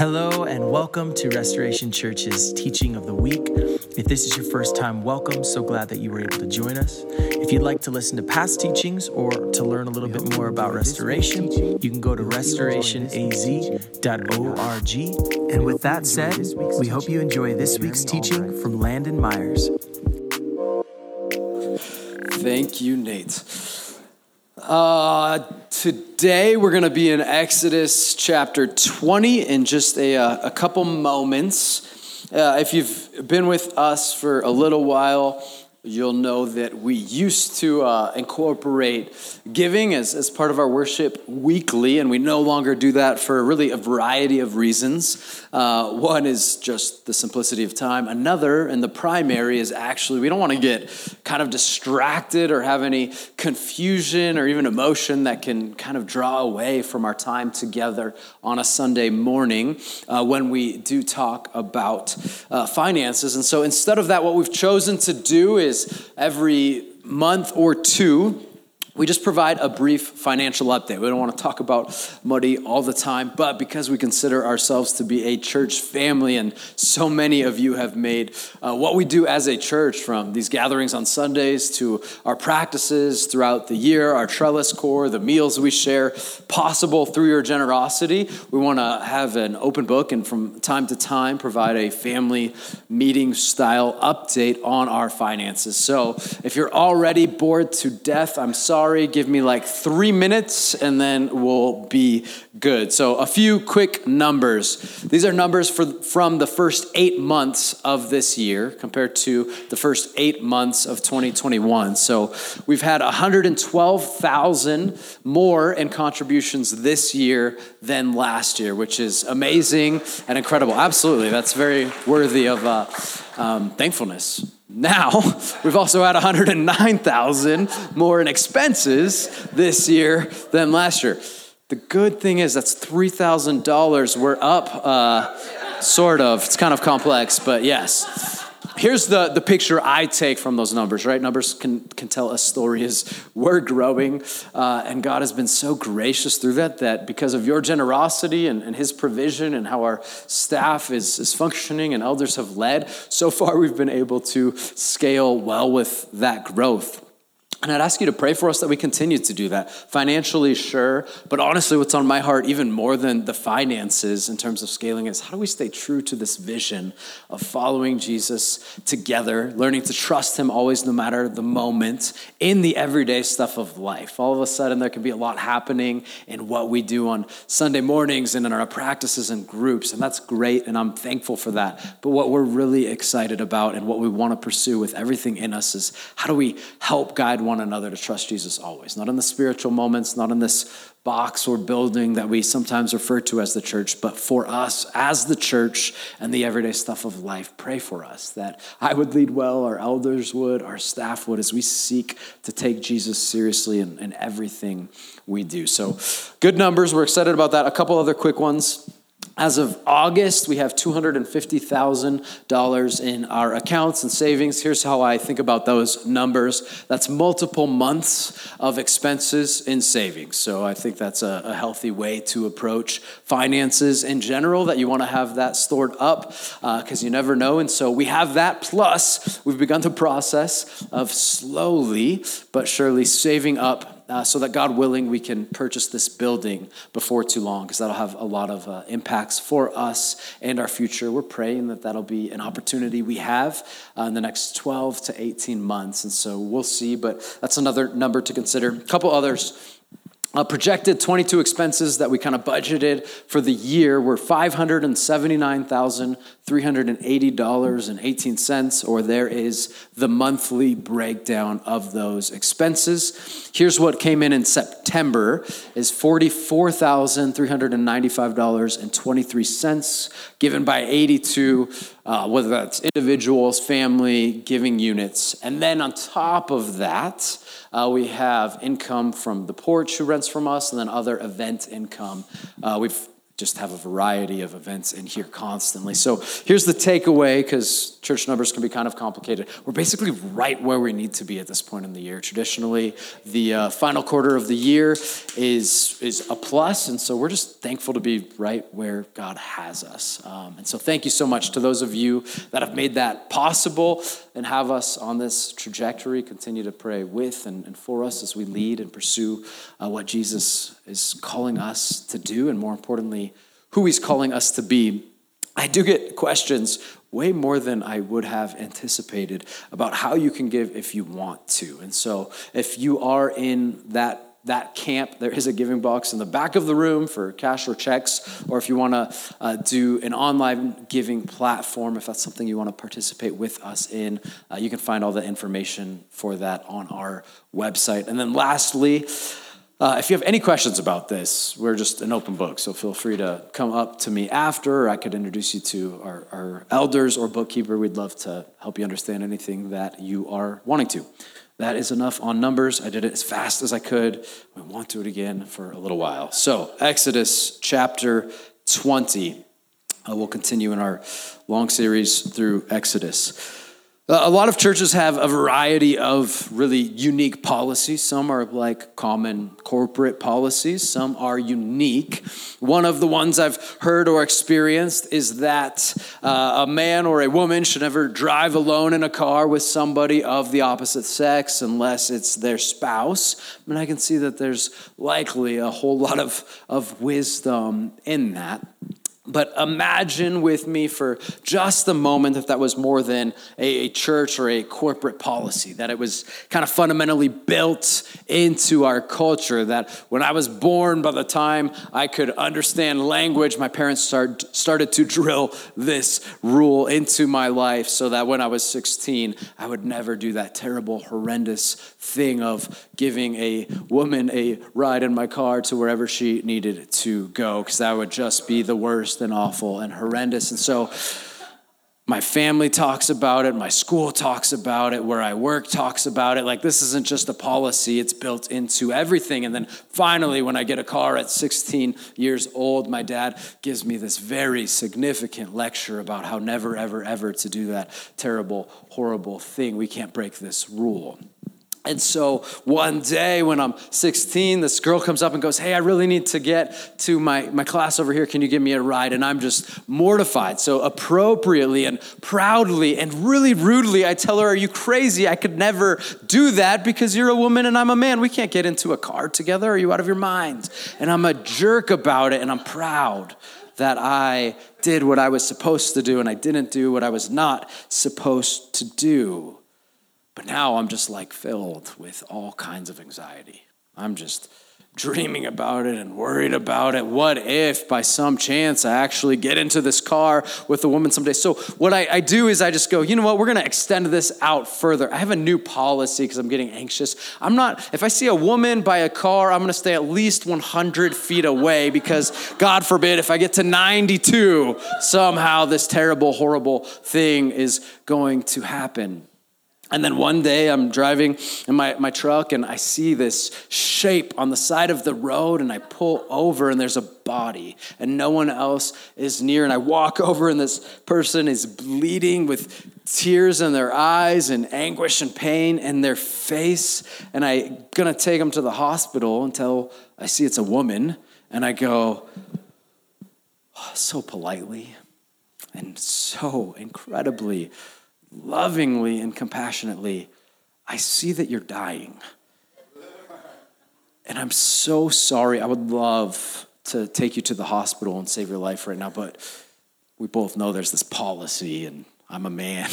Hello, and welcome to Restoration Church's Teaching of the Week. If this is your first time, welcome. So glad that you were able to join us. If you'd like to listen to past teachings or to learn a little bit more about restoration, you can go to restorationaz.org. And with that said, we hope you enjoy this week's teaching from Landon Myers. Thank you, Nate. Uh, today we're going to be in Exodus chapter 20 in just a, uh, a couple moments. Uh, if you've been with us for a little while, you'll know that we used to uh, incorporate giving as, as part of our worship weekly, and we no longer do that for really a variety of reasons. Uh, one is just the simplicity of time. Another, and the primary, is actually we don't want to get kind of distracted or have any confusion or even emotion that can kind of draw away from our time together on a Sunday morning uh, when we do talk about uh, finances. And so instead of that, what we've chosen to do is every month or two, we just provide a brief financial update. We don't want to talk about money all the time, but because we consider ourselves to be a church family, and so many of you have made uh, what we do as a church from these gatherings on Sundays to our practices throughout the year, our trellis core, the meals we share, possible through your generosity. We want to have an open book and from time to time provide a family meeting style update on our finances. So if you're already bored to death, I'm sorry sorry. Give me like three minutes and then we'll be good. So, a few quick numbers. These are numbers for, from the first eight months of this year compared to the first eight months of 2021. So, we've had 112,000 more in contributions this year than last year, which is amazing and incredible. Absolutely. That's very worthy of uh, um, thankfulness. Now, we've also had 109,000 more in expenses this year than last year. The good thing is that's $3,000. We're up, uh, sort of. It's kind of complex, but yes here's the, the picture I take from those numbers, right? Numbers can, can tell a story as we're growing. Uh, and God has been so gracious through that, that because of your generosity and, and His provision and how our staff is, is functioning and elders have led, so far we've been able to scale well with that growth. And I'd ask you to pray for us that we continue to do that. Financially, sure, but honestly, what's on my heart, even more than the finances in terms of scaling, is how do we stay true to this vision of following Jesus together, learning to trust Him always, no matter the moment, in the everyday stuff of life? All of a sudden, there can be a lot happening in what we do on Sunday mornings and in our practices and groups, and that's great, and I'm thankful for that. But what we're really excited about and what we want to pursue with everything in us is how do we help guide one another to trust Jesus always, not in the spiritual moments, not in this box or building that we sometimes refer to as the church, but for us as the church and the everyday stuff of life. Pray for us that I would lead well, our elders would, our staff would, as we seek to take Jesus seriously in, in everything we do. So, good numbers. We're excited about that. A couple other quick ones. As of August, we have $250,000 in our accounts and savings. Here's how I think about those numbers that's multiple months of expenses in savings. So I think that's a, a healthy way to approach finances in general, that you want to have that stored up because uh, you never know. And so we have that. Plus, we've begun the process of slowly but surely saving up uh, so that God willing, we can purchase this building before too long, because that'll have a lot of uh, impacts for us and our future. We're praying that that'll be an opportunity we have uh, in the next 12 to 18 months. And so we'll see, but that's another number to consider. A couple others uh, projected 22 expenses that we kind of budgeted for the year were $579,380.18, or there is the monthly breakdown of those expenses. Here's what came in in September is $44,395.23 given by 82, uh, whether that's individuals, family, giving units. And then on top of that, uh, we have income from the porch who rents from us, and then other event income. Uh, we've just have a variety of events in here constantly. So here's the takeaway because church numbers can be kind of complicated. We're basically right where we need to be at this point in the year. Traditionally, the uh, final quarter of the year is, is a plus, and so we're just thankful to be right where God has us. Um, and so thank you so much to those of you that have made that possible and have us on this trajectory. Continue to pray with and, and for us as we lead and pursue uh, what Jesus is calling us to do, and more importantly, who he's calling us to be. I do get questions way more than I would have anticipated about how you can give if you want to. And so, if you are in that that camp, there is a giving box in the back of the room for cash or checks, or if you want to uh, do an online giving platform, if that's something you want to participate with us in, uh, you can find all the information for that on our website. And then, lastly, uh, if you have any questions about this, we're just an open book, so feel free to come up to me after. I could introduce you to our, our elders or bookkeeper. We'd love to help you understand anything that you are wanting to. That is enough on numbers. I did it as fast as I could. We won't do it again for a little while. So, Exodus chapter 20. Uh, we'll continue in our long series through Exodus. A lot of churches have a variety of really unique policies. Some are like common corporate policies, some are unique. One of the ones I've heard or experienced is that uh, a man or a woman should never drive alone in a car with somebody of the opposite sex unless it's their spouse. I mean, I can see that there's likely a whole lot of, of wisdom in that. But imagine with me for just a moment if that was more than a, a, church or a corporate policy, that it was kind of fundamentally built into our culture. That when I was born, by the time I could understand language, my parents start, started to drill this rule into my life so that when I was 16, I would never do that terrible, horrendous thing of giving a woman a ride in my car to wherever she needed to go, because that would just be the worst and awful and horrendous. And so my family talks about it, my school talks about it, where I work talks about it. Like, this isn't just a policy, it's built into everything. And then finally, when I get a car at 16 years old, my dad gives me this very significant lecture about how never, ever, ever to do that terrible, horrible thing. We can't break this rule. And so one day when I'm 16, this girl comes up and goes, Hey, I really need to get to my, my class over here. Can you give me a ride? And I'm just mortified. So appropriately and proudly and really rudely, I tell her, Are you crazy? I could never do that because you're a woman and I'm a man. We can't get into a car together. Are you out of your mind? And I'm a jerk about it and I'm proud that I did what I was supposed to do and I didn't do what I was not supposed to do. But now I'm just like filled with all kinds of anxiety. I'm just dreaming about it and worried about it. What if by some chance I actually get into this car with a woman someday? So, what I, I do is I just go, you know what, we're gonna extend this out further. I have a new policy because I'm getting anxious. I'm not, if I see a woman by a car, I'm gonna stay at least 100 feet away because, God forbid, if I get to 92, somehow this terrible, horrible thing is going to happen. And then one day I'm driving in my, my truck and I see this shape on the side of the road and I pull over and there's a body and no one else is near. And I walk over and this person is bleeding with tears in their eyes and anguish and pain in their face. And I'm gonna take them to the hospital until I see it's a woman. And I go, oh, so politely and so incredibly lovingly and compassionately, I see that you're dying. And I'm so sorry. I would love to take you to the hospital and save your life right now, but we both know there's this policy, and I'm a man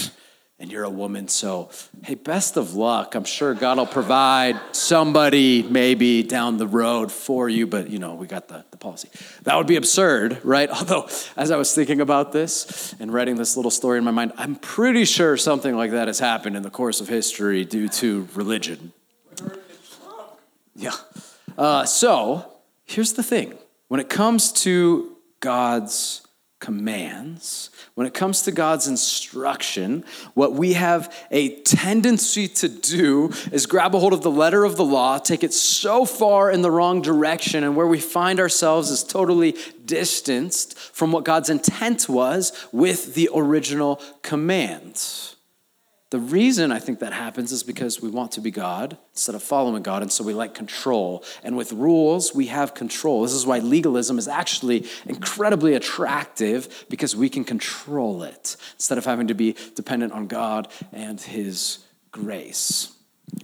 and you're a woman. So, hey, best of luck. I'm sure God will provide somebody maybe down the road for you, but you know, we got the, the policy. That would be absurd, right? Although, as I was thinking about this and writing this little story in my mind, I'm pretty sure something like that has happened in the course of history due to religion. Yeah. Uh, so, here's the thing when it comes to God's commands, when it comes to God's instruction, what we have a tendency to do is grab a hold of the letter of the law, take it so far in the wrong direction, and where we find ourselves is totally distanced from what God's intent was with the original command. The reason I think that happens is because we want to be God instead of following God, and so we like control. And with rules, we have control. This is why legalism is actually incredibly attractive because we can control it instead of having to be dependent on God and His grace.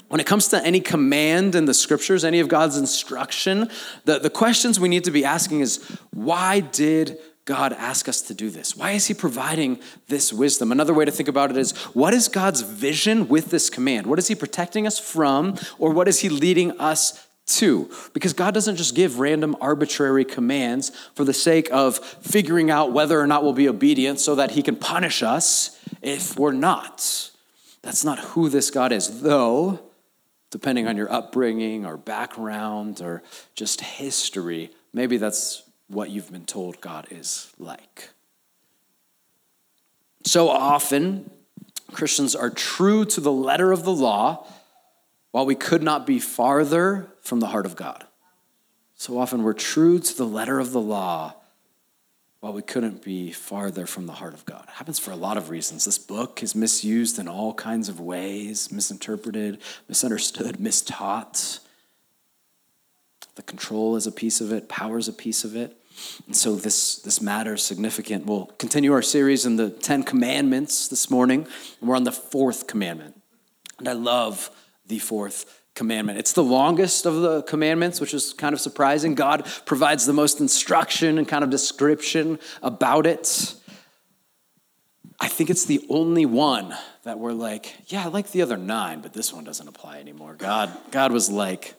When it comes to any command in the scriptures, any of God's instruction, the, the questions we need to be asking is why did God ask us to do this? Why is He providing this wisdom? Another way to think about it is what is God's vision with this command? What is He protecting us from, or what is He leading us to? Because God doesn't just give random arbitrary commands for the sake of figuring out whether or not we'll be obedient so that He can punish us if we're not. That's not who this God is, though, depending on your upbringing or background or just history, maybe that's what you've been told God is like. So often, Christians are true to the letter of the law while we could not be farther from the heart of God. So often, we're true to the letter of the law while we couldn't be farther from the heart of God. It happens for a lot of reasons. This book is misused in all kinds of ways misinterpreted, misunderstood, mistaught. The control is a piece of it, power is a piece of it. And so this, this matter is significant. We'll continue our series in the Ten Commandments this morning, we're on the fourth commandment. And I love the fourth commandment. It's the longest of the commandments, which is kind of surprising. God provides the most instruction and kind of description about it. I think it's the only one that we're like, yeah, I like the other nine, but this one doesn't apply anymore. God, God was like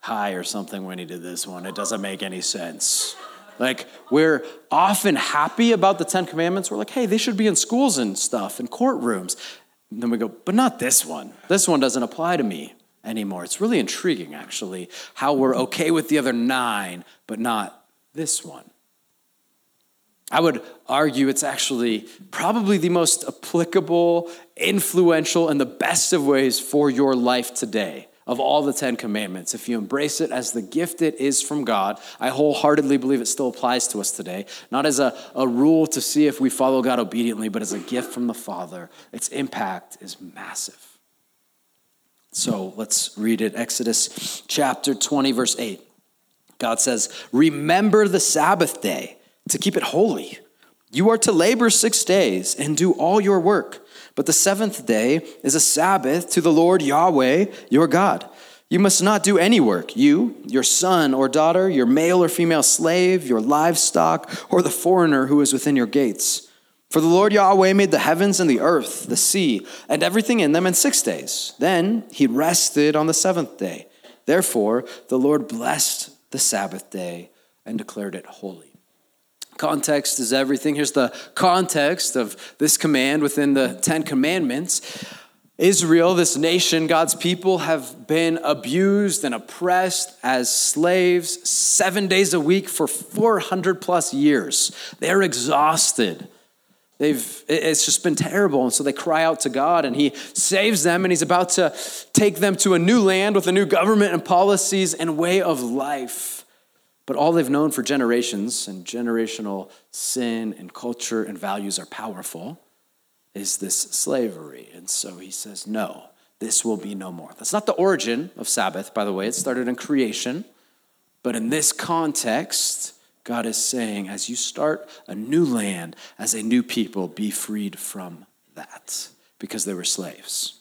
high or something when he did this one. It doesn't make any sense. Like, we're often happy about the Ten Commandments. We're like, hey, they should be in schools and stuff, in courtrooms. And then we go, but not this one. This one doesn't apply to me anymore. It's really intriguing, actually, how we're okay with the other nine, but not this one. I would argue it's actually probably the most applicable, influential, and the best of ways for your life today of all the Ten Commandments. If you embrace it as the gift it is from God, I wholeheartedly believe it still applies to us today, not as a, a rule to see if we follow God obediently, but as a gift from the Father. Its impact is massive. So let's read it Exodus chapter 20, verse 8. God says, Remember the Sabbath day to keep it holy. You are to labor six days and do all your work. But the seventh day is a Sabbath to the Lord Yahweh, your God. You must not do any work, you, your son or daughter, your male or female slave, your livestock, or the foreigner who is within your gates. For the Lord Yahweh made the heavens and the earth, the sea, and everything in them in six days. Then he rested on the seventh day. Therefore, the Lord blessed the Sabbath day and declared it holy. Context is everything. Here's the context of this command within the Ten Commandments. Israel, this nation, God's people, have been abused and oppressed as slaves seven days a week for 400 plus years. They're exhausted. They've, it's just been terrible. And so they cry out to God, and He saves them, and He's about to take them to a new land with a new government and policies and way of life. But all they've known for generations, and generational sin and culture and values are powerful, is this slavery. And so he says, No, this will be no more. That's not the origin of Sabbath, by the way. It started in creation. But in this context, God is saying, as you start a new land, as a new people, be freed from that because they were slaves.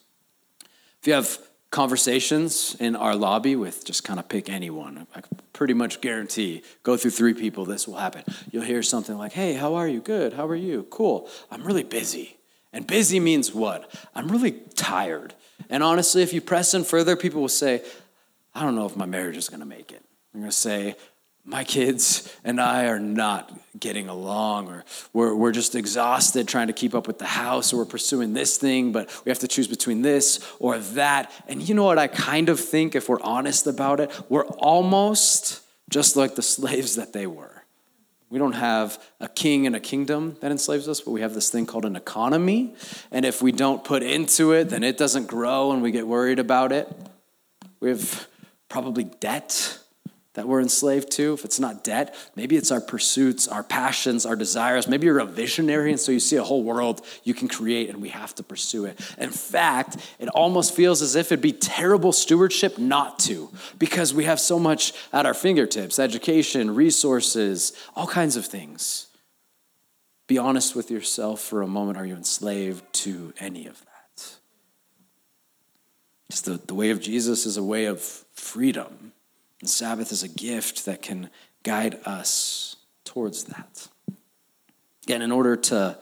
If you have conversations in our lobby with just kind of pick anyone. I pretty much guarantee go through three people, this will happen. You'll hear something like, hey, how are you? Good. How are you? Cool. I'm really busy. And busy means what? I'm really tired. And honestly, if you press in further, people will say, I don't know if my marriage is going to make it. I'm going to say, my kids and I are not getting along, or we're, we're just exhausted trying to keep up with the house, or we're pursuing this thing, but we have to choose between this or that. And you know what I kind of think, if we're honest about it? We're almost just like the slaves that they were. We don't have a king and a kingdom that enslaves us, but we have this thing called an economy. And if we don't put into it, then it doesn't grow and we get worried about it. We have probably debt that we're enslaved to, if it's not debt, maybe it's our pursuits, our passions, our desires. Maybe you're a visionary, and so you see a whole world you can create, and we have to pursue it. In fact, it almost feels as if it'd be terrible stewardship not to, because we have so much at our fingertips education, resources, all kinds of things. Be honest with yourself for a moment. Are you enslaved to any of that? The, the way of Jesus is a way of freedom Sabbath is a gift that can guide us towards that. Again, in order to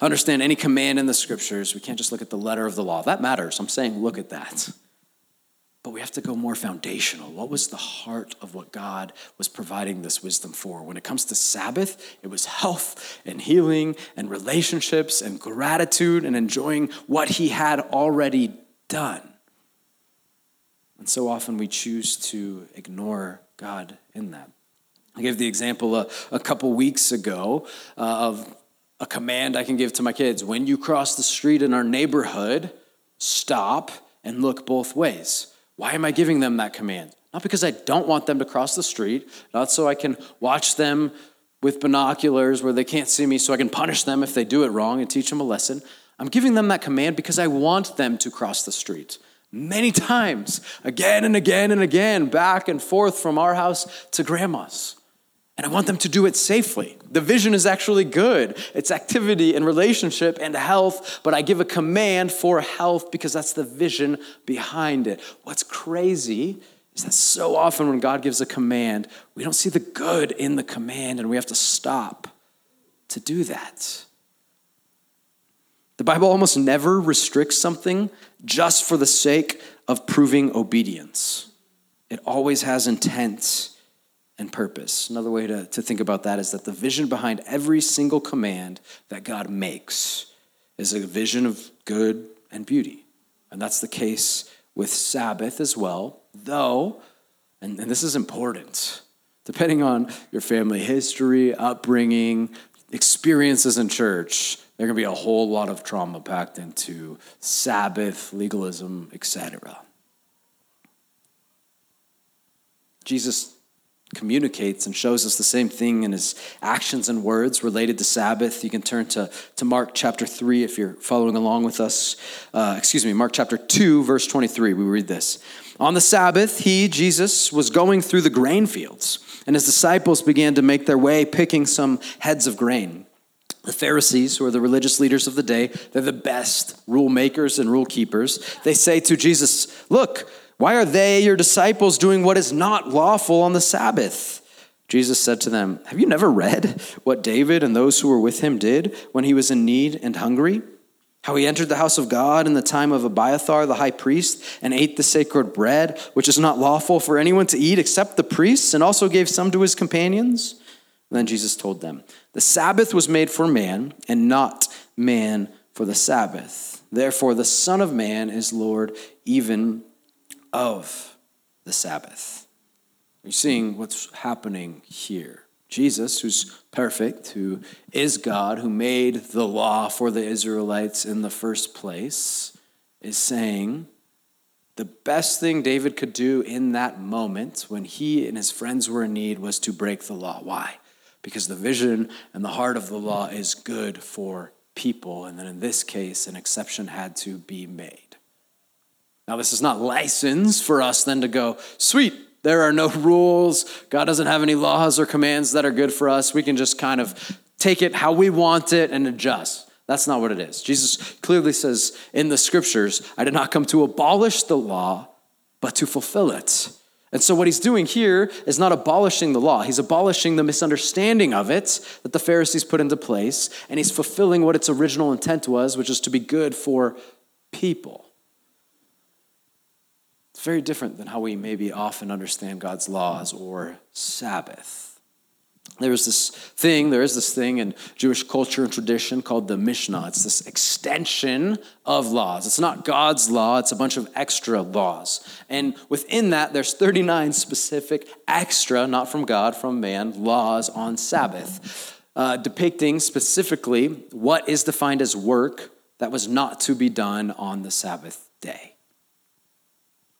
understand any command in the scriptures, we can't just look at the letter of the law. That matters. I'm saying look at that. But we have to go more foundational. What was the heart of what God was providing this wisdom for? When it comes to Sabbath, it was health and healing and relationships and gratitude and enjoying what He had already done. And so often we choose to ignore God in that. I gave the example a, a couple weeks ago uh, of a command I can give to my kids. When you cross the street in our neighborhood, stop and look both ways. Why am I giving them that command? Not because I don't want them to cross the street, not so I can watch them with binoculars where they can't see me so I can punish them if they do it wrong and teach them a lesson. I'm giving them that command because I want them to cross the street many times, again and again and again, back and forth from our house to grandma's. And I want them to do it safely. The vision is actually good. It's activity and relationship and health, but I give a command for health because that's the vision behind it. What's crazy is that so often when God gives a command, we don't see the good in the command and we have to stop to do that. The Bible almost never restricts something just for the sake of proving obedience. It always has intent and purpose. Another way to, to think about that is that the vision behind every single command that God makes is a vision of good and beauty. And that's the case with Sabbath as well, though, and, and this is important, depending on your family history, upbringing, experiences in church, there can be a whole lot of trauma packed into Sabbath, legalism, etc. Jesus communicates and shows us the same thing in his actions and words related to Sabbath. You can turn to, to Mark chapter 3 if you're following along with us. Uh, excuse me, Mark chapter 2, verse 23. We read this. On the Sabbath, he, Jesus, was going through the grain fields, and his disciples began to make their way, picking some heads of grain. The Pharisees, who are the religious leaders of the day, they're the best rule makers and rule keepers. They say to Jesus, Look, why are they, your disciples, doing what is not lawful on the Sabbath? Jesus said to them, Have you never read what David and those who were with him did when he was in need and hungry? How he entered the house of God in the time of Abiathar the high priest and ate the sacred bread, which is not lawful for anyone to eat except the priests, and also gave some to his companions? And then Jesus told them, the Sabbath was made for man, and not man for the Sabbath. Therefore, the Son of Man is Lord even of the Sabbath. You're seeing what's happening here. Jesus, who's perfect, who is God, who made the law for the Israelites in the first place, is saying the best thing David could do in that moment when he and his friends were in need was to break the law. Why? because the vision and the heart of the law is good for people. And then in this case, an exception had to be made. Now, this is not license for us then to go, sweet, there are no rules. God doesn't have any laws or commands that are good for us. We can just kind of take it how we want it and adjust. That's not what it is. Jesus clearly says in the scriptures, I did not come to abolish the law, but to fulfill it. And so, what he's doing here is not abolishing the law. He's abolishing the misunderstanding of it that the Pharisees put into place, and he's fulfilling what its original intent was, which is to be good for people. Very different than how we maybe often understand God's laws or Sabbath. There's this thing, there is this thing in Jewish culture and tradition called the Mishnah. It's this extension of laws. It's not God's law, it's a bunch of extra laws. And within that, there's 39 specific extra, not from God, from man, laws on Sabbath, uh, depicting specifically what is defined as work that was not to be done on the Sabbath day.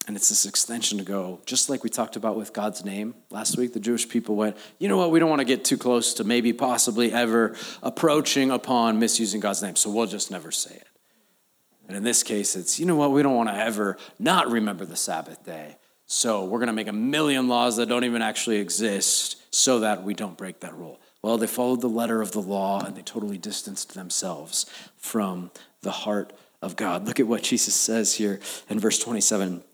And it's this extension to go, just like we talked about with God's name last week. The Jewish people went, you know what, we don't want to get too close to maybe possibly ever approaching upon misusing God's name, so we'll just never say it. And in this case, it's, you know what, we don't want to ever not remember the Sabbath day. So we're going to make a million laws that don't even actually exist so that we don't break that rule. Well, they followed the letter of the law and they totally distanced themselves from the heart of God. Look at what Jesus says here in verse 27.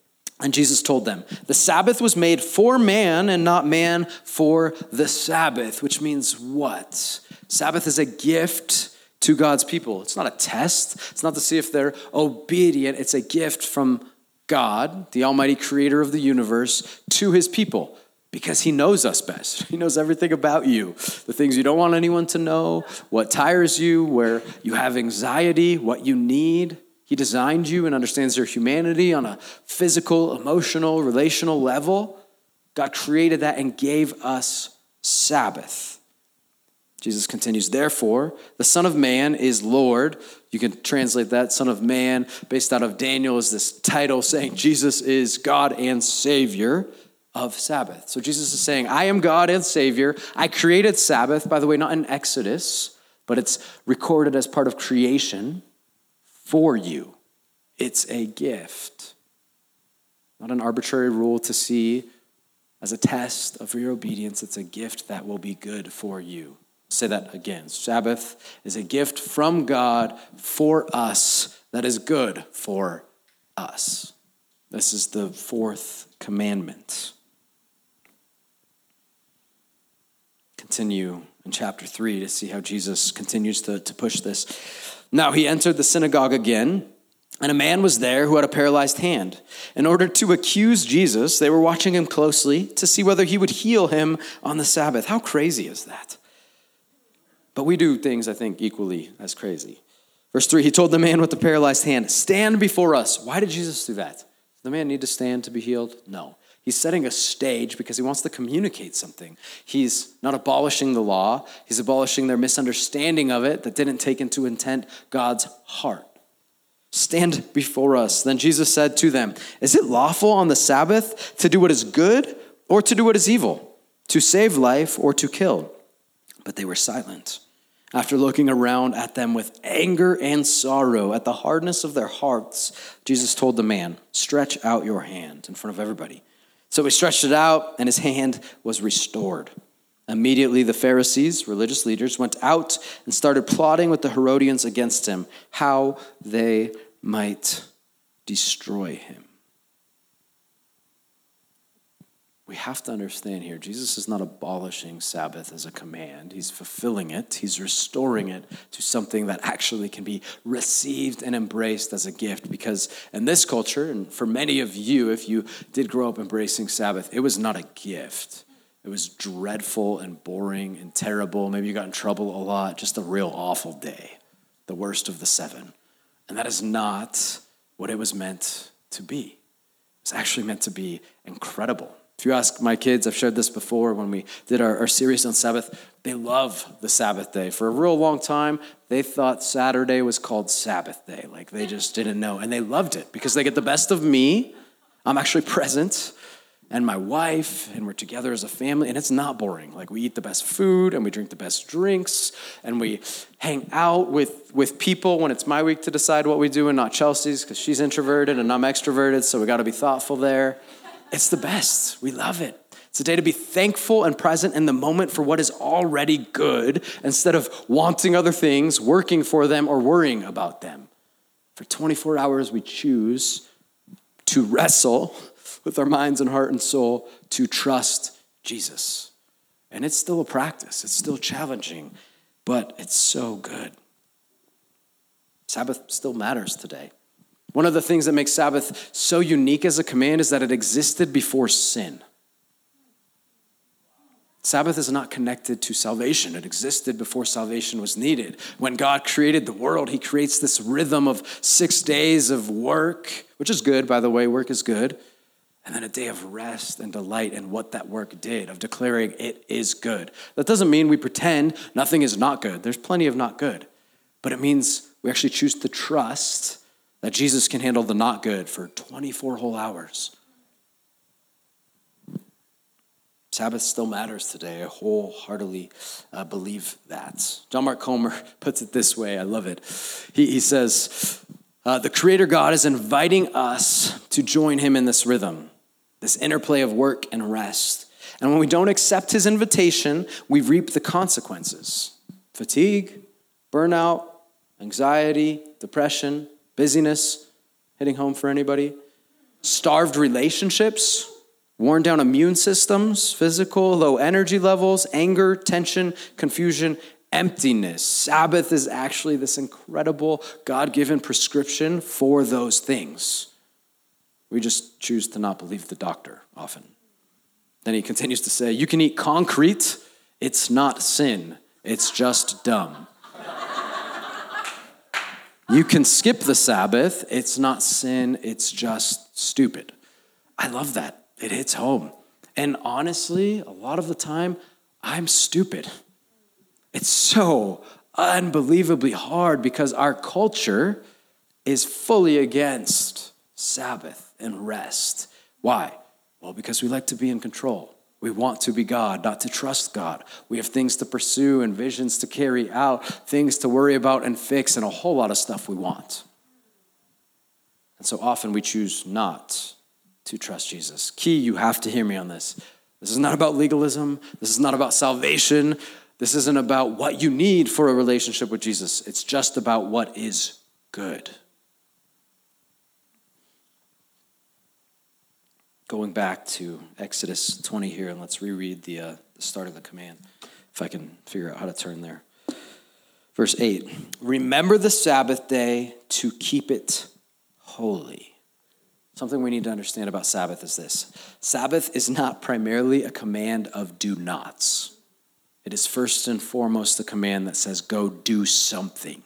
And Jesus told them, The Sabbath was made for man and not man for the Sabbath, which means what? Sabbath is a gift to God's people. It's not a test, it's not to see if they're obedient. It's a gift from God, the Almighty Creator of the universe, to His people because He knows us best. He knows everything about you the things you don't want anyone to know, what tires you, where you have anxiety, what you need. He designed you and understands your humanity on a physical, emotional, relational level. God created that and gave us Sabbath. Jesus continues, therefore, the Son of Man is Lord. You can translate that, Son of Man, based out of Daniel, is this title saying Jesus is God and Savior of Sabbath. So Jesus is saying, I am God and Savior. I created Sabbath, by the way, not in Exodus, but it's recorded as part of creation for you. It's a gift, not an arbitrary rule to see as a test of your obedience. It's a gift that will be good for you. say that again. Sabbath is a gift from God for us that is good for us. This is the fourth commandment. Continue in chapter 3 to see how Jesus continues to, to push this. Now he entered the synagogue again, and a man was there who had a paralyzed hand. In order to accuse Jesus, they were watching him closely to see whether he would heal him on the Sabbath. How crazy is that? But we do things, I think, equally as crazy. Verse 3 He told the man with the paralyzed hand, Stand before us. Why did Jesus do that? The man need to stand to be healed? No. He's setting a stage because he wants to communicate something. He's not abolishing the law, he's abolishing their misunderstanding of it that didn't take into intent God's heart. Stand before us. Then Jesus said to them, Is it lawful on the Sabbath to do what is good or to do what is evil, to save life or to kill? But they were silent. After looking around at them with anger and sorrow at the hardness of their hearts, Jesus told the man, Stretch out your hand in front of everybody. So he stretched it out, and his hand was restored. Immediately, the Pharisees, religious leaders, went out and started plotting with the Herodians against him, how they might destroy him. We have to understand here Jesus is not abolishing Sabbath as a command. He's fulfilling it, He's restoring it to something that actually can be received and embraced as a gift. Because in this culture, and for many of you, if you did grow up embracing Sabbath, it was not a gift. It was dreadful and boring and terrible. Maybe you got in trouble a lot, just a real awful day, the worst of the seven. And that is not what it was meant to be. It's actually meant to be incredible if you ask my kids, I've shared this before when we did our, our series on Sabbath, they love the Sabbath day. For a real long time, they thought Saturday was called Sabbath day. Like they just didn't know. And they loved it because they get the best of me. I'm actually present and my wife, and we're together as a family, and it's not boring. Like we eat the best food and we drink the best drinks and we hang out with, with people when it's my week to decide what we do and not Chelsea's because she's introverted and I'm extroverted, so we got to be thoughtful there. It's the best. We love it. It's a day to be thankful and present in the moment for what is already good instead of wanting other things, working for them, or worrying about them. For 24 hours, we choose to wrestle with our minds and heart and soul to trust Jesus. And it's still a practice, it's still challenging, but it's so good. Sabbath still matters today. One of the things that makes Sabbath so unique as a command is that it existed before sin. Sabbath is not connected to salvation. It existed before salvation was needed. When God created the world, He creates this rhythm of six days of work, which is good, by the way, work is good, and then a day of rest and delight in what that work did, of declaring it is good. That doesn't mean we pretend nothing is not good. There's plenty of not good. But it means we actually choose to trust that Jesus can handle the not good for 24 whole hours. Sabbath still matters today. I wholeheartedly uh, believe that. John Mark Comer puts it this way. I love it. He, he says, uh, The Creator God is inviting us to join Him in this rhythm, this interplay of work and rest. And when we don't accept His invitation, we reap the consequences fatigue, burnout, anxiety, depression busyness, hitting home for anybody, starved relationships worn down immune systems, physical, low energy levels, anger, tension, confusion, emptiness. Sabbath is actually this incredible God given prescription for those things. We just choose to not believe the doctor often. Then he continues to say, You can eat concrete, it's not sin, it's just dumb. You can skip the Sabbath, it's not sin, it's just stupid. I love that it hits home. And honestly, a lot of the time, I'm stupid. It's so unbelievably hard because our culture is fully against Sabbath and rest. Why? Well, because we like to be in control. We want to be God, not to trust God. We have things to pursue and visions to carry out, things to worry about and fix, and a whole lot of stuff we want. And so often we choose not to trust Jesus. Key, you have to hear me on this. This is not about legalism. This is not about salvation. This isn't about what you need for a relationship with Jesus. It's just about what is good. Going back to Exodus 20 here, and let's reread the, uh, the start of the command, if I can figure out how to turn there. Verse 8 Remember the Sabbath day to keep it holy. Something we need to understand about Sabbath is this Sabbath is not primarily a command of do nots, it is first and foremost the command that says, go do something.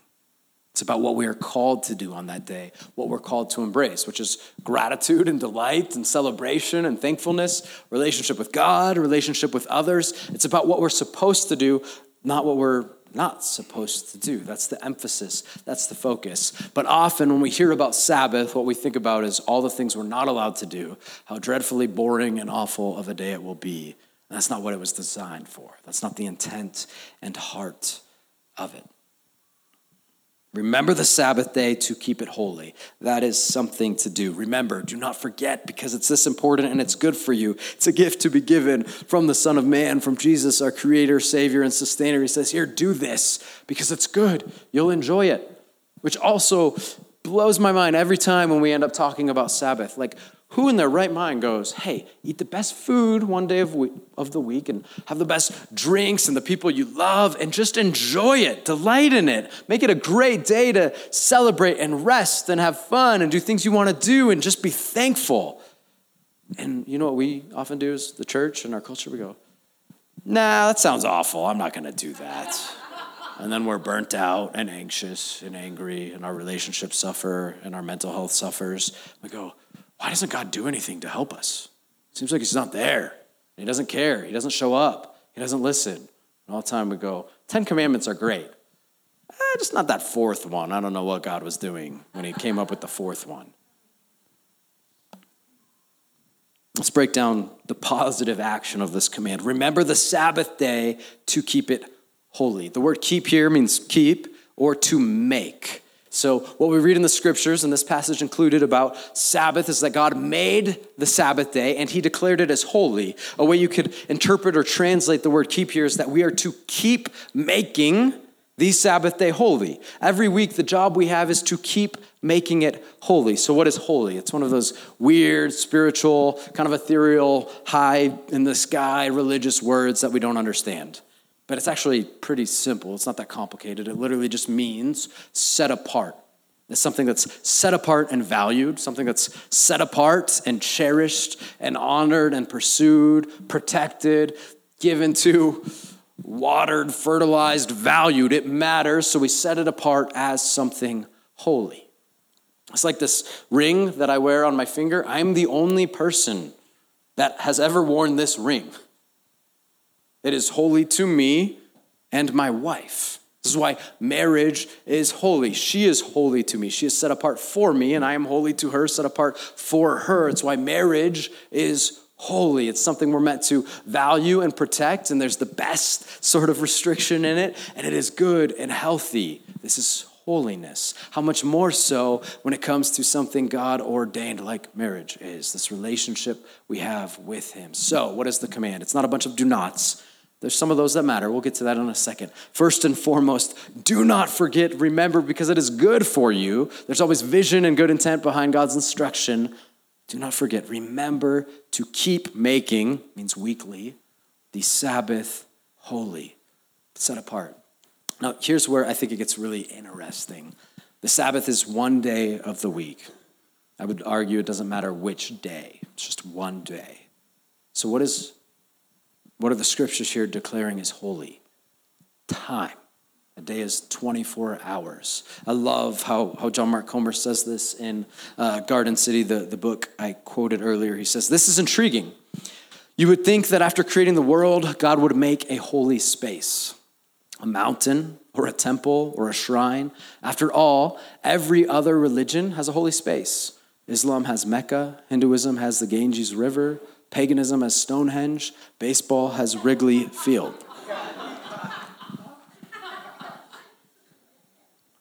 It's about what we are called to do on that day, what we're called to embrace, which is gratitude and delight and celebration and thankfulness, relationship with God, relationship with others. It's about what we're supposed to do, not what we're not supposed to do. That's the emphasis, that's the focus. But often when we hear about Sabbath, what we think about is all the things we're not allowed to do, how dreadfully boring and awful of a day it will be. And that's not what it was designed for. That's not the intent and heart of it. Remember the Sabbath day to keep it holy. That is something to do. Remember, do not forget because it's this important and it's good for you. It's a gift to be given from the Son of Man, from Jesus, our Creator, Savior, and Sustainer. He says, Here, do this because it's good. You'll enjoy it. Which also blows my mind every time when we end up talking about Sabbath. Like, who in their right mind goes, hey, eat the best food one day of, of the week and have the best drinks and the people you love and just enjoy it, delight in it, make it a great day to celebrate and rest and have fun and do things you want to do and just be thankful. And you know what we often do as the church and our culture? We go, nah, that sounds awful. I'm not going to do that. And then we're burnt out and anxious and angry, and our relationships suffer and our mental health suffers. We go, why doesn't God do anything to help us? It Seems like He's not there. He doesn't care. He doesn't show up. He doesn't listen. And all the time we go, Ten Commandments are great. Eh, just not that fourth one. I don't know what God was doing when He came up with the fourth one. Let's break down the positive action of this command. Remember the Sabbath day to keep it holy. The word keep here means keep or to make. So, what we read in the scriptures, and this passage included about Sabbath, is that God made the Sabbath day and he declared it as holy. A way you could interpret or translate the word keep here is that we are to keep making the Sabbath day holy. Every week, the job we have is to keep making it holy. So, what is holy? It's one of those weird, spiritual, kind of ethereal, high in the sky religious words that we don't understand. But it's actually pretty simple. It's not that complicated. It literally just means set apart. It's something that's set apart and valued, something that's set apart and cherished and honored and pursued, protected, given to, watered, fertilized, valued. It matters, so we set it apart as something holy. It's like this ring that I wear on my finger. I'm the only person that has ever worn this ring. It is holy to me and my wife. This is why marriage is holy. She is holy to me. She is set apart for me, and I am holy to her, set apart for her. It's why marriage is holy. It's something we're meant to value and protect, and there's the best sort of restriction in it, and it is good and healthy. This is holiness. How much more so when it comes to something God ordained, like marriage is, this relationship we have with Him. So, what is the command? It's not a bunch of do nots. There's some of those that matter. We'll get to that in a second. First and foremost, do not forget, remember, because it is good for you. There's always vision and good intent behind God's instruction. Do not forget, remember to keep making, means weekly, the Sabbath holy, set apart. Now, here's where I think it gets really interesting. The Sabbath is one day of the week. I would argue it doesn't matter which day, it's just one day. So, what is what are the scriptures here declaring is holy? Time. A day is 24 hours. I love how, how John Mark Comer says this in uh, Garden City, the, the book I quoted earlier. He says, This is intriguing. You would think that after creating the world, God would make a holy space, a mountain, or a temple, or a shrine. After all, every other religion has a holy space. Islam has Mecca, Hinduism has the Ganges River, Paganism has Stonehenge, baseball has Wrigley Field.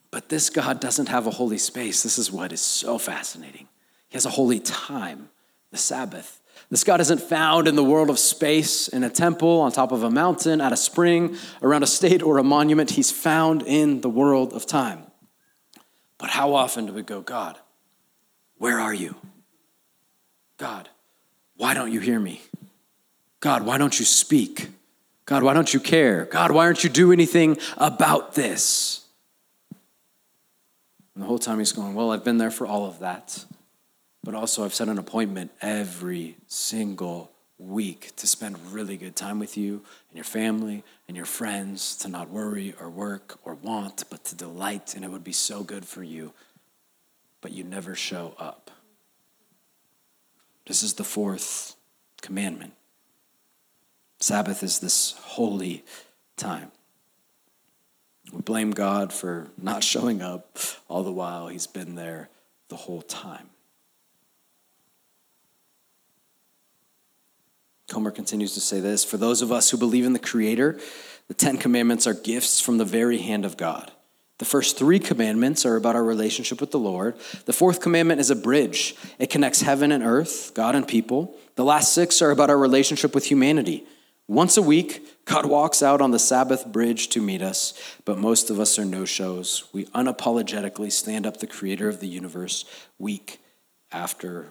But this God doesn't have a holy space. This is what is so fascinating. He has a holy time, the Sabbath. This God isn't found in the world of space, in a temple, on top of a mountain, at a spring, around a state or a monument. He's found in the world of time. But how often do we go, God, where are you? God, why don't you hear me? God, why don't you speak? God, why don't you care? God, why aren't you do anything about this? And the whole time he's going, Well, I've been there for all of that. But also, I've set an appointment every single week to spend really good time with you and your family and your friends, to not worry or work or want, but to delight. And it would be so good for you. But you never show up. This is the fourth commandment. Sabbath is this holy time. We blame God for not showing up, all the while He's been there the whole time. Comer continues to say this For those of us who believe in the Creator, the Ten Commandments are gifts from the very hand of God. The first three commandments are about our relationship with the Lord. The fourth commandment is a bridge, it connects heaven and earth, God and people. The last six are about our relationship with humanity. Once a week, God walks out on the Sabbath bridge to meet us, but most of us are no shows. We unapologetically stand up the creator of the universe week after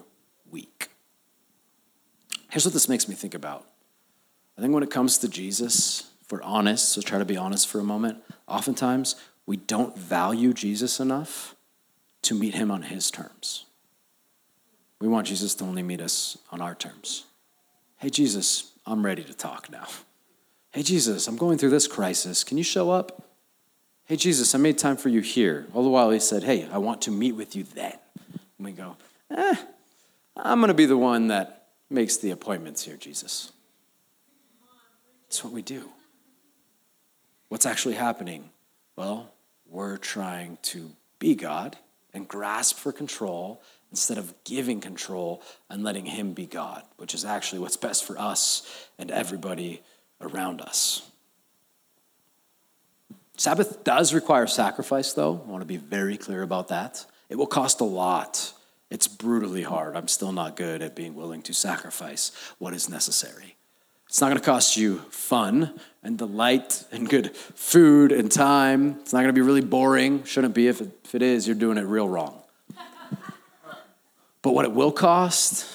week. Here's what this makes me think about. I think when it comes to Jesus, if we're honest, so try to be honest for a moment, oftentimes we don't value Jesus enough to meet him on his terms. We want Jesus to only meet us on our terms. Hey, Jesus, I'm ready to talk now. Hey, Jesus, I'm going through this crisis. Can you show up? Hey, Jesus, I made time for you here. All the while he said, Hey, I want to meet with you then. And we go, Eh, I'm going to be the one that makes the appointments here, Jesus. That's what we do. What's actually happening? Well, we're trying to be God and grasp for control instead of giving control and letting Him be God, which is actually what's best for us and everybody around us. Sabbath does require sacrifice, though. I want to be very clear about that. It will cost a lot. It's brutally hard. I'm still not good at being willing to sacrifice what is necessary. It's not going to cost you fun and delight and good food and time. It's not going to be really boring. Shouldn't be. If it, if it is, you're doing it real wrong. but what it will cost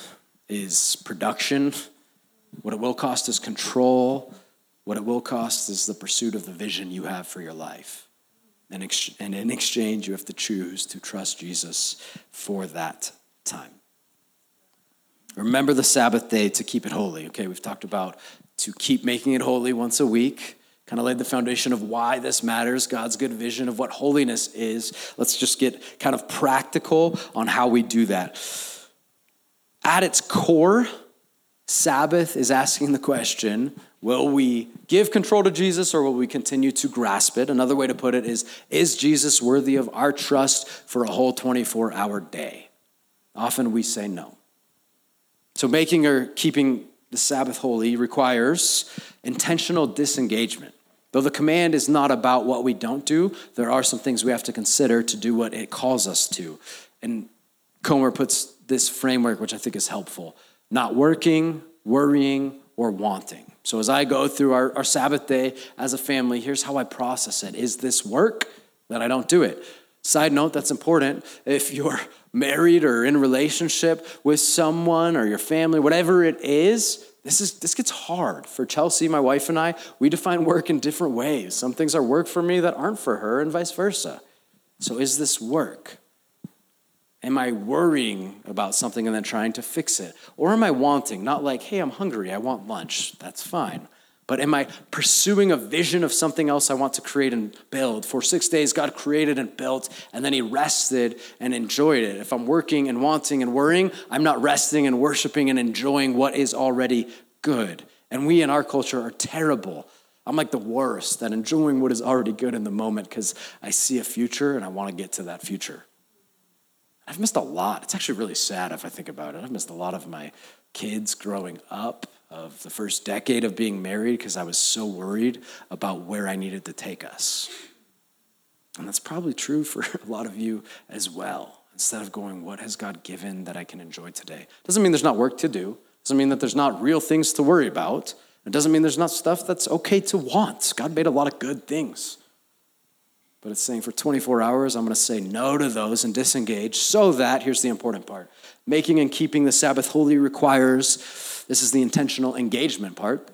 is production. What it will cost is control. What it will cost is the pursuit of the vision you have for your life. And, ex- and in exchange, you have to choose to trust Jesus for that time. Remember the Sabbath day to keep it holy. Okay, we've talked about to keep making it holy once a week. Kind of laid the foundation of why this matters, God's good vision of what holiness is. Let's just get kind of practical on how we do that. At its core, Sabbath is asking the question will we give control to Jesus or will we continue to grasp it? Another way to put it is Is Jesus worthy of our trust for a whole 24 hour day? Often we say no. So, making or keeping the Sabbath holy requires intentional disengagement. Though the command is not about what we don't do, there are some things we have to consider to do what it calls us to. And Comer puts this framework, which I think is helpful not working, worrying, or wanting. So as I go through our, our Sabbath day as a family, here's how I process it. Is this work? Then I don't do it. Side note, that's important. If you're married or in relationship with someone or your family, whatever it is, this is this gets hard for Chelsea, my wife and I. We define work in different ways. Some things are work for me that aren't for her, and vice versa. So is this work? Am I worrying about something and then trying to fix it? Or am I wanting? Not like, hey, I'm hungry, I want lunch. That's fine. But am I pursuing a vision of something else I want to create and build? For six days, God created and built, and then He rested and enjoyed it. If I'm working and wanting and worrying, I'm not resting and worshiping and enjoying what is already good. And we in our culture are terrible. I'm like the worst at enjoying what is already good in the moment because I see a future and I want to get to that future. I've missed a lot. It's actually really sad if I think about it. I've missed a lot of my kids growing up of the first decade of being married because I was so worried about where I needed to take us. And that's probably true for a lot of you as well. Instead of going, what has God given that I can enjoy today? Doesn't mean there's not work to do. Doesn't mean that there's not real things to worry about. It doesn't mean there's not stuff that's okay to want. God made a lot of good things. But it's saying for 24 hours, I'm going to say no to those and disengage so that, here's the important part making and keeping the Sabbath holy requires this is the intentional engagement part.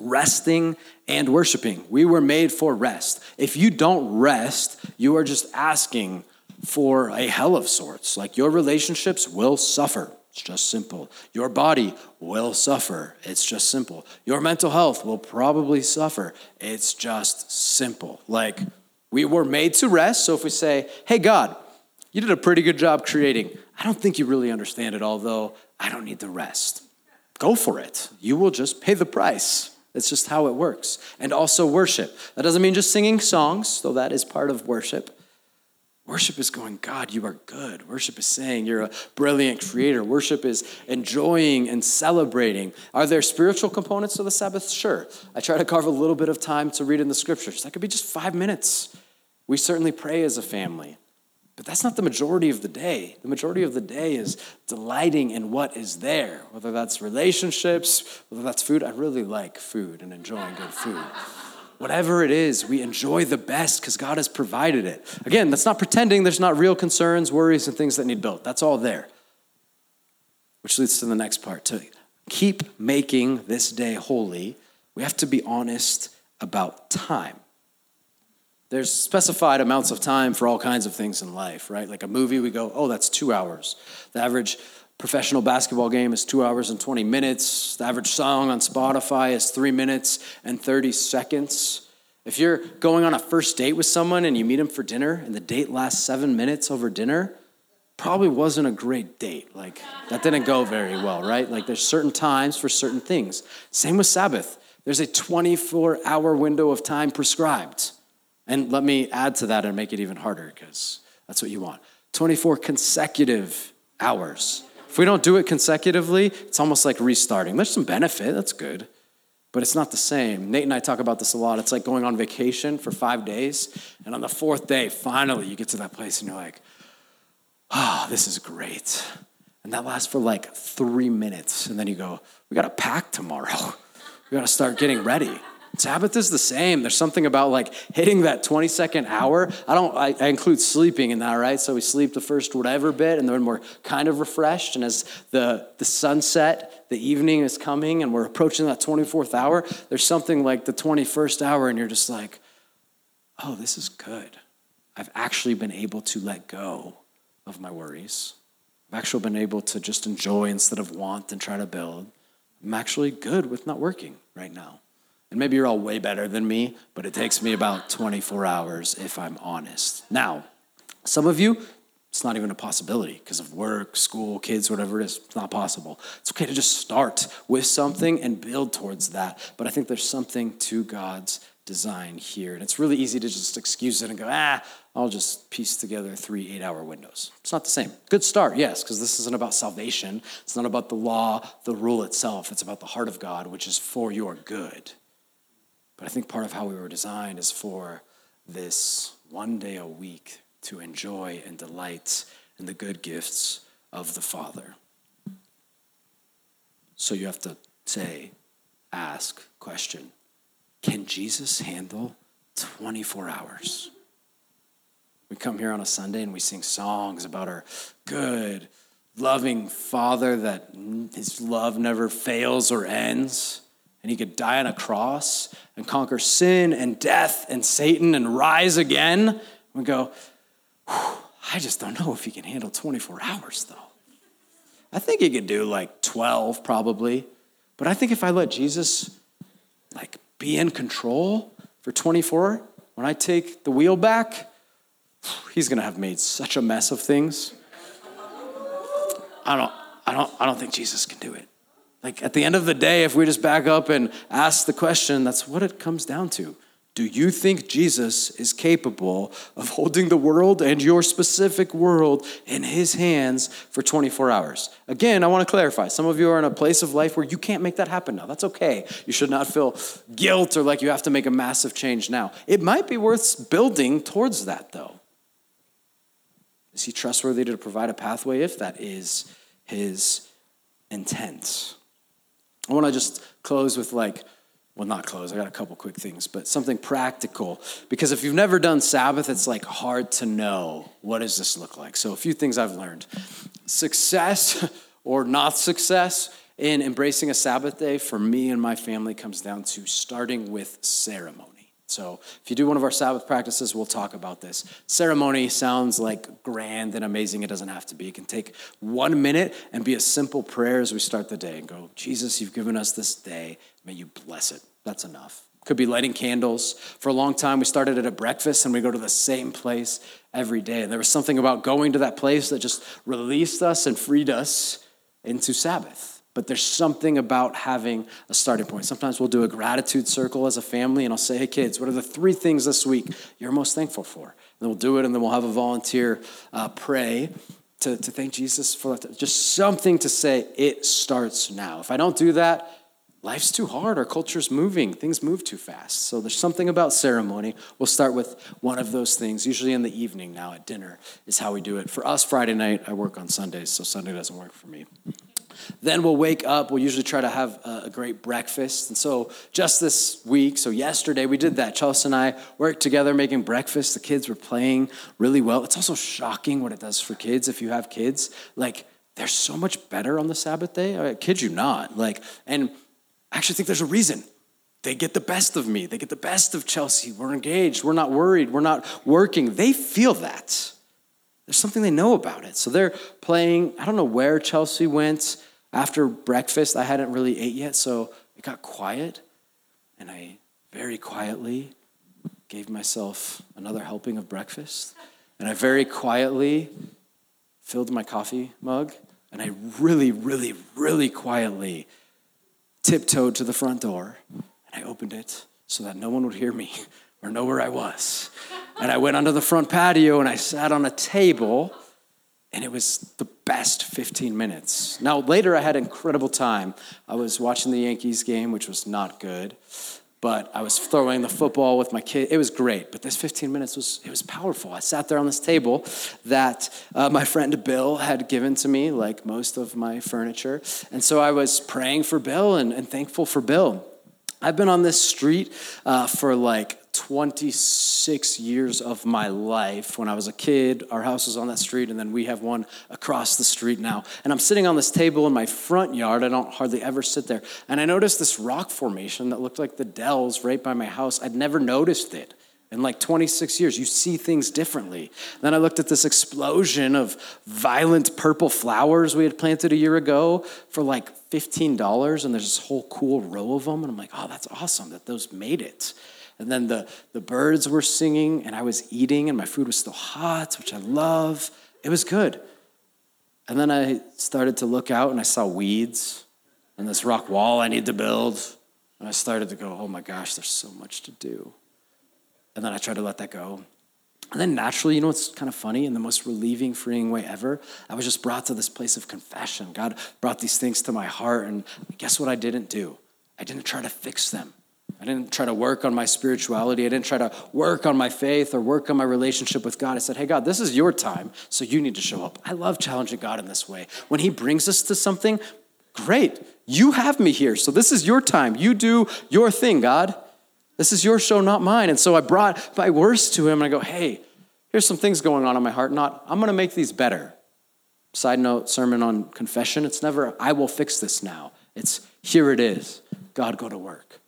Resting and worshiping. We were made for rest. If you don't rest, you are just asking for a hell of sorts. Like your relationships will suffer. It's just simple. Your body will suffer. It's just simple. Your mental health will probably suffer. It's just simple. Like we were made to rest. So if we say, hey, God, you did a pretty good job creating, I don't think you really understand it, although I don't need the rest go for it. You will just pay the price. It's just how it works. And also worship. That doesn't mean just singing songs, though that is part of worship. Worship is going, God, you are good. Worship is saying you're a brilliant creator. Worship is enjoying and celebrating. Are there spiritual components to the Sabbath? Sure. I try to carve a little bit of time to read in the scriptures. That could be just five minutes. We certainly pray as a family. But that's not the majority of the day. The majority of the day is delighting in what is there, whether that's relationships, whether that's food. I really like food and enjoying good food. Whatever it is, we enjoy the best because God has provided it. Again, that's not pretending there's not real concerns, worries, and things that need built. That's all there. Which leads to the next part. To keep making this day holy, we have to be honest about time there's specified amounts of time for all kinds of things in life, right? Like a movie, we go, oh, that's two hours. The average professional basketball game is two hours and 20 minutes. The average song on Spotify is three minutes and 30 seconds. If you're going on a first date with someone and you meet them for dinner and the date lasts seven minutes over dinner, probably wasn't a great date. Like, that didn't go very well, right? Like, there's certain times for certain things. Same with Sabbath. There's a 24 hour window of time prescribed. And let me add to that and make it even harder because that's what you want 24 consecutive hours. If we don't do it consecutively, it's almost like restarting. There's some benefit, that's good, but it's not the same. Nate and I talk about this a lot. It's like going on vacation for five days, and on the fourth day, finally, you get to that place and you're like, oh, this is great. And that lasts for like three minutes, and then you go, we gotta pack tomorrow. We gotta start getting ready. Sabbath is the same. There's something about like hitting that 20 second hour. I don't, I, I, include sleeping in that, right? So we sleep the first whatever bit and then we're kind of refreshed. And as the, the sunset, the evening is coming and we're approaching that 24th hour, there's something like the 21st hour and you're just like, oh, this is good. I've actually been able to let go of my worries. I've actually been able to just enjoy instead of want and try to build. I'm actually good with not working right now. And maybe you're all way better than me, but it takes me about 24 hours if I'm honest. Now, some of you, it's not even a possibility because of work, school, kids, whatever it is. It's not possible. It's okay to just start with something and build towards that. But I think there's something to God's design here. And it's really easy to just excuse it and go, ah, I'll just piece together three eight hour windows. It's not the same. Good start, yes, because this isn't about salvation. It's not about the law, the rule itself. It's about the heart of God, which is for your good. But I think part of how we were designed is for this one day a week to enjoy and delight in the good gifts of the Father. So you have to say, ask, question Can Jesus handle 24 hours? We come here on a Sunday and we sing songs about our good, loving Father that his love never fails or ends. And he could die on a cross and conquer sin and death and Satan and rise again. We go, I just don't know if he can handle 24 hours though. I think he could do like 12 probably. But I think if I let Jesus like be in control for 24, when I take the wheel back, he's going to have made such a mess of things. I don't, I don't, I don't think Jesus can do it. Like at the end of the day, if we just back up and ask the question, that's what it comes down to. Do you think Jesus is capable of holding the world and your specific world in his hands for 24 hours? Again, I want to clarify. Some of you are in a place of life where you can't make that happen now. That's okay. You should not feel guilt or like you have to make a massive change now. It might be worth building towards that, though. Is he trustworthy to provide a pathway if that is his intent? I want to just close with like, well, not close, I got a couple quick things, but something practical. Because if you've never done Sabbath, it's like hard to know what does this look like. So, a few things I've learned. Success or not success in embracing a Sabbath day for me and my family comes down to starting with ceremony. So, if you do one of our Sabbath practices, we'll talk about this. Ceremony sounds like grand and amazing. It doesn't have to be. It can take one minute and be a simple prayer as we start the day and go, Jesus, you've given us this day. May you bless it. That's enough. Could be lighting candles. For a long time, we started at a breakfast and we go to the same place every day. And there was something about going to that place that just released us and freed us into Sabbath. But there's something about having a starting point. Sometimes we'll do a gratitude circle as a family, and I'll say, hey, kids, what are the three things this week you're most thankful for? And then we'll do it, and then we'll have a volunteer uh, pray to, to thank Jesus for that. Just something to say, it starts now. If I don't do that, life's too hard. Our culture's moving, things move too fast. So there's something about ceremony. We'll start with one of those things, usually in the evening now at dinner, is how we do it. For us, Friday night, I work on Sundays, so Sunday doesn't work for me. Then we'll wake up. We'll usually try to have a great breakfast. And so, just this week, so yesterday, we did that. Chelsea and I worked together making breakfast. The kids were playing really well. It's also shocking what it does for kids if you have kids. Like, they're so much better on the Sabbath day. I kid you not. Like, and I actually think there's a reason. They get the best of me. They get the best of Chelsea. We're engaged. We're not worried. We're not working. They feel that. There's something they know about it. So they're playing. I don't know where Chelsea went after breakfast. I hadn't really ate yet, so it got quiet. And I very quietly gave myself another helping of breakfast. And I very quietly filled my coffee mug. And I really, really, really quietly tiptoed to the front door. And I opened it so that no one would hear me or know where I was. And I went onto the front patio and I sat on a table, and it was the best 15 minutes. Now, later I had incredible time. I was watching the Yankees game, which was not good, but I was throwing the football with my kid. It was great, but this 15 minutes was it was powerful. I sat there on this table that uh, my friend Bill had given to me, like most of my furniture, and so I was praying for Bill and, and thankful for Bill. I've been on this street uh, for like 26 years of my life. When I was a kid, our house was on that street, and then we have one across the street now. And I'm sitting on this table in my front yard. I don't hardly ever sit there. And I noticed this rock formation that looked like the Dells right by my house. I'd never noticed it. In like 26 years, you see things differently. Then I looked at this explosion of violent purple flowers we had planted a year ago for like $15, and there's this whole cool row of them. And I'm like, oh, that's awesome that those made it. And then the, the birds were singing, and I was eating, and my food was still hot, which I love. It was good. And then I started to look out, and I saw weeds and this rock wall I need to build. And I started to go, oh my gosh, there's so much to do. And then I tried to let that go. And then naturally, you know what's kind of funny in the most relieving, freeing way ever? I was just brought to this place of confession. God brought these things to my heart, and guess what I didn't do? I didn't try to fix them. I didn't try to work on my spirituality. I didn't try to work on my faith or work on my relationship with God. I said, hey, God, this is your time, so you need to show up. I love challenging God in this way. When He brings us to something, great. You have me here, so this is your time. You do your thing, God. This is your show, not mine. And so I brought my worst to him and I go, hey, here's some things going on in my heart. Not, I'm going to make these better. Side note, sermon on confession. It's never, I will fix this now. It's, here it is. God, go to work.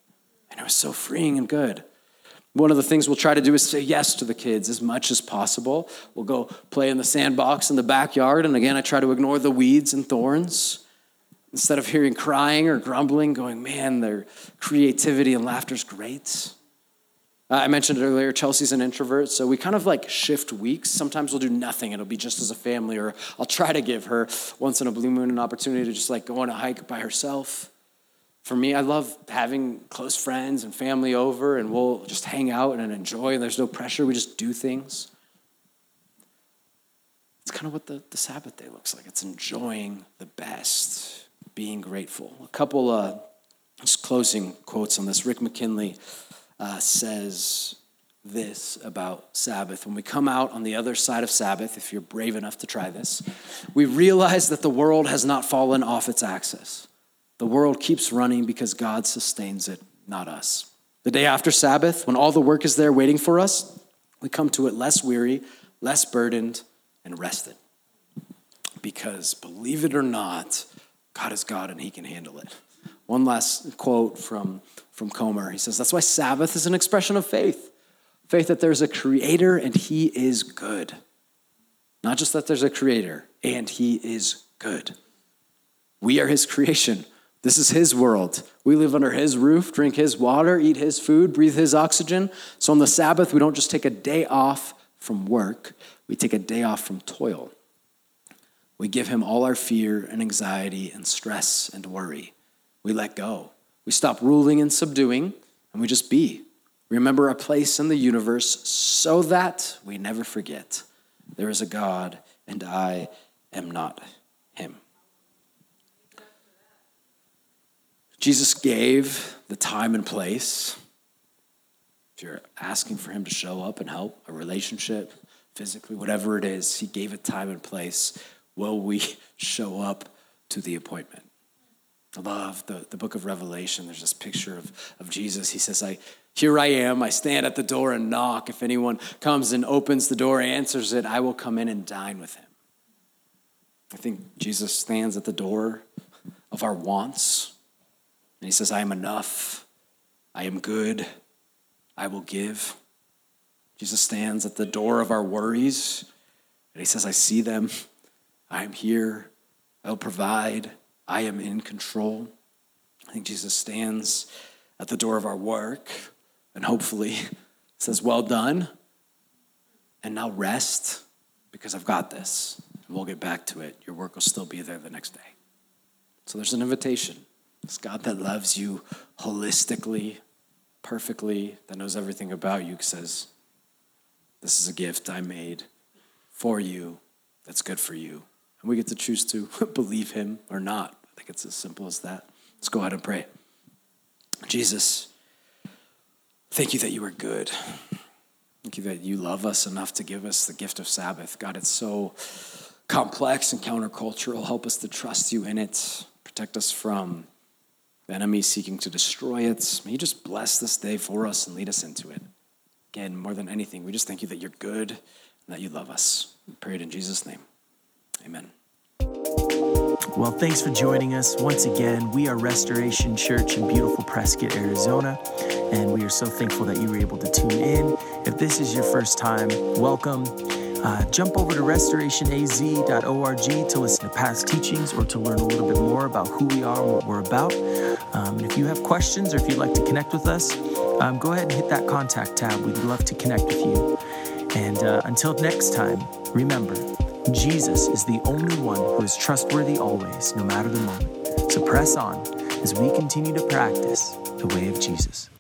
And it was so freeing and good. One of the things we'll try to do is say yes to the kids as much as possible. We'll go play in the sandbox in the backyard. And again, I try to ignore the weeds and thorns. Instead of hearing crying or grumbling, going, man, their creativity and laughter is great. Uh, I mentioned earlier, Chelsea's an introvert, so we kind of like shift weeks. Sometimes we'll do nothing, it'll be just as a family, or I'll try to give her once in a blue moon an opportunity to just like go on a hike by herself. For me, I love having close friends and family over, and we'll just hang out and enjoy, and there's no pressure, we just do things. It's kind of what the, the Sabbath day looks like. It's enjoying the best being grateful. A couple uh, just closing quotes on this. Rick McKinley uh, says this about Sabbath. When we come out on the other side of Sabbath, if you're brave enough to try this, we realize that the world has not fallen off its axis. The world keeps running because God sustains it, not us. The day after Sabbath, when all the work is there waiting for us, we come to it less weary, less burdened, and rested. Because believe it or not, God is God and he can handle it. One last quote from, from Comer. He says, That's why Sabbath is an expression of faith faith that there's a creator and he is good. Not just that there's a creator and he is good. We are his creation. This is his world. We live under his roof, drink his water, eat his food, breathe his oxygen. So on the Sabbath, we don't just take a day off from work, we take a day off from toil. We give him all our fear and anxiety and stress and worry. We let go. We stop ruling and subduing, and we just be. Remember our place in the universe so that we never forget there is a God, and I am not him. Jesus gave the time and place. If you're asking for him to show up and help a relationship, physically, whatever it is, he gave it time and place will we show up to the appointment? I love the, the book of Revelation. There's this picture of, of Jesus. He says, I, Here I am. I stand at the door and knock. If anyone comes and opens the door, answers it, I will come in and dine with him. I think Jesus stands at the door of our wants. And he says, I am enough. I am good. I will give. Jesus stands at the door of our worries. And he says, I see them. I am here. I'll provide. I am in control. I think Jesus stands at the door of our work and hopefully says, Well done. And now rest because I've got this. We'll get back to it. Your work will still be there the next day. So there's an invitation. It's God that loves you holistically, perfectly, that knows everything about you, says, This is a gift I made for you that's good for you. And we get to choose to believe him or not. I think it's as simple as that. Let's go ahead and pray. Jesus, thank you that you are good. Thank you that you love us enough to give us the gift of Sabbath. God, it's so complex and countercultural. Help us to trust you in it. Protect us from the enemy seeking to destroy it. May you just bless this day for us and lead us into it. Again, more than anything, we just thank you that you're good and that you love us. We pray it in Jesus' name. Amen. Well, thanks for joining us once again. We are Restoration Church in beautiful Prescott, Arizona, and we are so thankful that you were able to tune in. If this is your first time, welcome. Uh, jump over to restorationaz.org to listen to past teachings or to learn a little bit more about who we are and what we're about. Um, and if you have questions or if you'd like to connect with us, um, go ahead and hit that contact tab. We'd love to connect with you. And uh, until next time, remember, Jesus is the only one who is trustworthy always, no matter the moment. So press on as we continue to practice the way of Jesus.